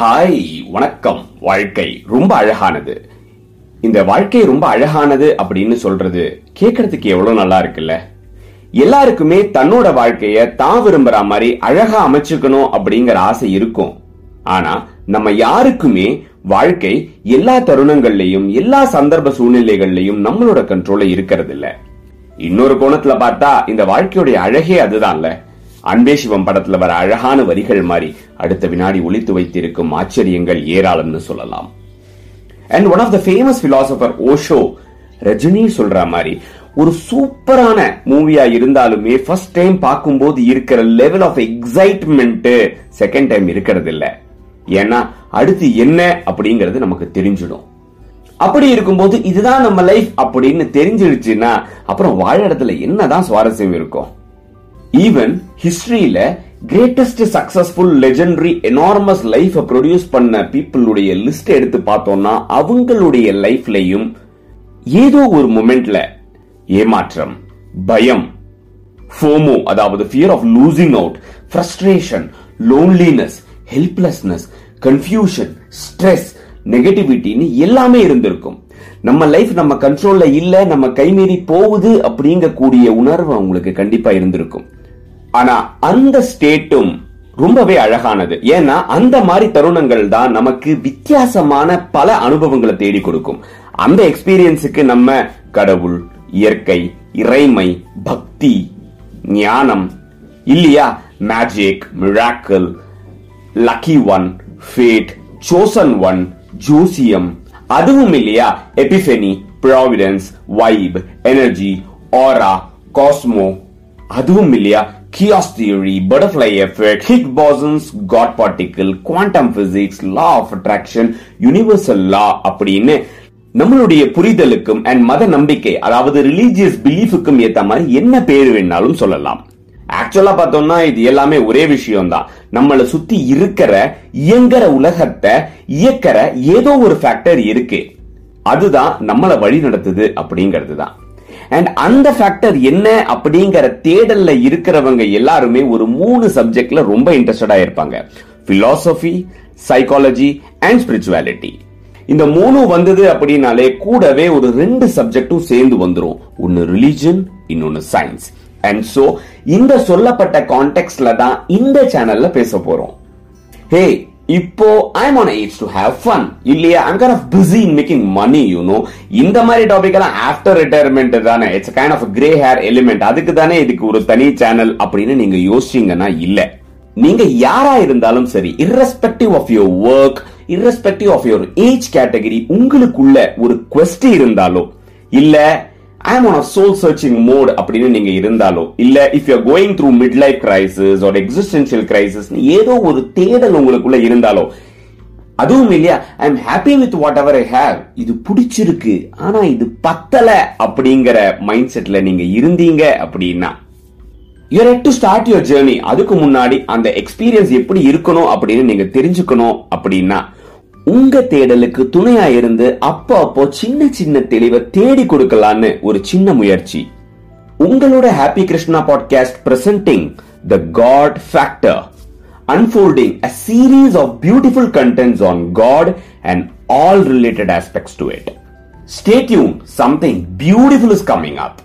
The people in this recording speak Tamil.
ஹாய் வணக்கம். வாழ்க்கை ரொம்ப அழகானது. இந்த வாழ்க்கை ரொம்ப அழகானது அப்படின்னு சொல்றது கேட்கறதுக்கு எவ்வளவு நல்லா இருக்குல்ல? எல்லாருக்குமே தன்னோட வாழ்க்கைய தான் விரும்புற மாதிரி அழகா அமைச்சுக்கணும் அப்படிங்கிற ஆசை இருக்கும். ஆனா நம்ம யாருக்குமே வாழ்க்கை எல்லா தருணங்கள்லயும் எல்லா சந்தர்ப்ப சூழ்நிலைகள்லயும் நம்மளோட கண்ட்ரோல இருக்கிறது இல்ல இன்னொரு கோணத்துல பார்த்தா இந்த வாழ்க்கையுடைய அழகே அதுதான்ல. அன்பே சிவம் படத்துல வர அழகான வரிகள் மாதிரி அடுத்த வினாடி ஒழித்து வைத்திருக்கும் ஆச்சரியங்கள் ஏராளம்னு சொல்லலாம். And one of the famous philosopher Osho Rajini சொல்ற மாதிரி ஒரு சூப்பரான மூவியா இருந்தாலுமே ஃபர்ஸ்ட் டைம் பார்க்கும்போது இருக்கிற level of excitement second time இருக்கிறது இல்ல ஏன்னா அடுத்து என்ன அப்படிங்கிறது நமக்கு தெரிஞ்சிடும். அப்படி இருக்கும்போது இதுதான் நம்ம லைஃப் அப்படின்னு தெரிஞ்சிருச்சுன்னா அப்புறம் வாழ இடத்துல என்னதான் சுவாரஸ்யம் இருக்கும்? Even ஹிஸ்டரியில greatest successful legendary enormous life produce பண்ண பீப்புளுடைய லிஸ்ட் எடுத்து பார்த்தோம்னா அவங்களுடைய லைஃப்லயும் ஏதோ ஒரு மூமெண்ட்ல ஏமாற்றம் பயம் ஃபோமோ அதாவது fear of losing out frustration loneliness helplessness confusion stress நெகட்டிவிட்டின்னு எல்லாமே இருந்திருக்கும். நம்ம லைஃப் நம்ம கண்ட்ரோல்ல இல்ல நம்ம கைமீறி போகுது அப்படிங்கக்கூடிய உணர்வு அவங்களுக்கு கண்டிப்பா இருந்திருக்கும். ஆனா அந்த ஸ்டேட்டும் ரொம்பவே அழகானது. ஏன்னா அந்த மாதிரி தருணங்கள் தான் நமக்கு வித்தியாசமான பல அனுபவங்களை தேடி கொடுக்கும். அந்த எக்ஸ்பீரியன்ஸுக்கு நம்ம கடவுள் இயற்கை இறைமை பக்தி ஞானம் இல்லையா? Magic miracle lucky one fate chosen one ஜோசியம் அதுவும் இல்லையா? Epiphany providence vibe energy aura cosmo அதுவும் இல்லையா? Chaos theory, butterfly effect, Higgs bosons God particle, quantum physics law of attraction universal law அப்படின்னு நம்மளுடைய புரிதலுக்கும் அண்ட் மத நம்பிக்கை அதாவது ரிலீஜியஸ் பிலீஃபுக்கும் ஏத்த மாதிரி என்ன பேர் வேணாலும் சொல்லலாம். ஆக்சுவலா பார்த்தோம்னா இது எல்லாமே ஒரே விஷயம் தான் நம்மளை சுத்தி இருக்கிற இயங்குற உலகத்தை இயக்கிற ஏதோ ஒரு ஃபேக்டர் இருக்கு. அதுதான் நம்மளை வழி நடத்துது அப்படிங்கிறது தான் அண்ட் அந்த ஃபேக்டர் என்ன அப்படிங்கிற தேடல்ல இருக்கிறவங்க எல்லாருமே ஒரு மூணு சப்ஜெக்ட்ல ரொம்ப இன்ட்ரெஸ்டடா இருப்பாங்க. பிலாசபி சைக்காலஜி அண்ட் ஸ்பிரிச்சுவாலிட்டி இந்த மூணு வந்தது அப்படின்னாலே கூடவே ஒரு ரெண்டு சப்ஜெக்டும் சேர்ந்து வந்துடும் ஒன்னு ரிலிஜன் இன்னொன்னு சயின்ஸ் அண்ட் சோ இந்த சொல்லப்பட்ட கான்டெக்ட்ல தான் இந்த சேனல்ல பேச போறோம். ஹே இப்போ I'm on age to have fun இல்லையா? I'm kind of busy in making money you know இந்த மாதிரி டாபிக் எல்லாம் ஆஃப்டர் ரிட்டையர்மெண்ட் தானே. It's kind of grey hair element அதுக்கு தானே இதுக்கு ஒரு தனி சேனல் அப்படின்னு நீங்க யோசிச்சீங்கன்னா இல்ல. நீங்க யாரா இருந்தாலும் சரி irrespective of your work irrespective of your age category உங்களுக்குள்ள ஒரு கொஸ்டி இருந்தாலோ இல்ல I am on soul searching mode அப்படின்னு நீங்க இருந்தாலோ இல்ல if you going through mid life crisis ஒரு எக்ஸிஸ்டன்சியல் கிரைசிஸ் ஏதோ ஒரு தேடல் உங்களுக்குள்ள இருந்தாலோ அதுவும் இல்லையா? I am happy with whatever I have இது பிடிச்சிருக்கு ஆனா இது பத்தல அப்படிங்கிற மைண்ட் செட்ல நீங்க இருந்தீங்க அப்படின்னா you're to start your journey அதுக்கு முன்னாடி அந்த எக்ஸ்பீரியன்ஸ் எப்படி இருக்கணும் அப்படின்னு நீங்க தெரிஞ்சுக்கணும் அப்படின்னா உங்க தேடலுக்கு துணையா இருந்து அப்போ அப்போ சின்ன சின்ன தெளிவை தேடி கொடுக்கலான்னு ஒரு சின்ன முயற்சி உங்களோட happy Krishna podcast presenting the god factor unfolding a series of beautiful contents on God and all related aspects to it. Stay tuned, something beautiful is coming up.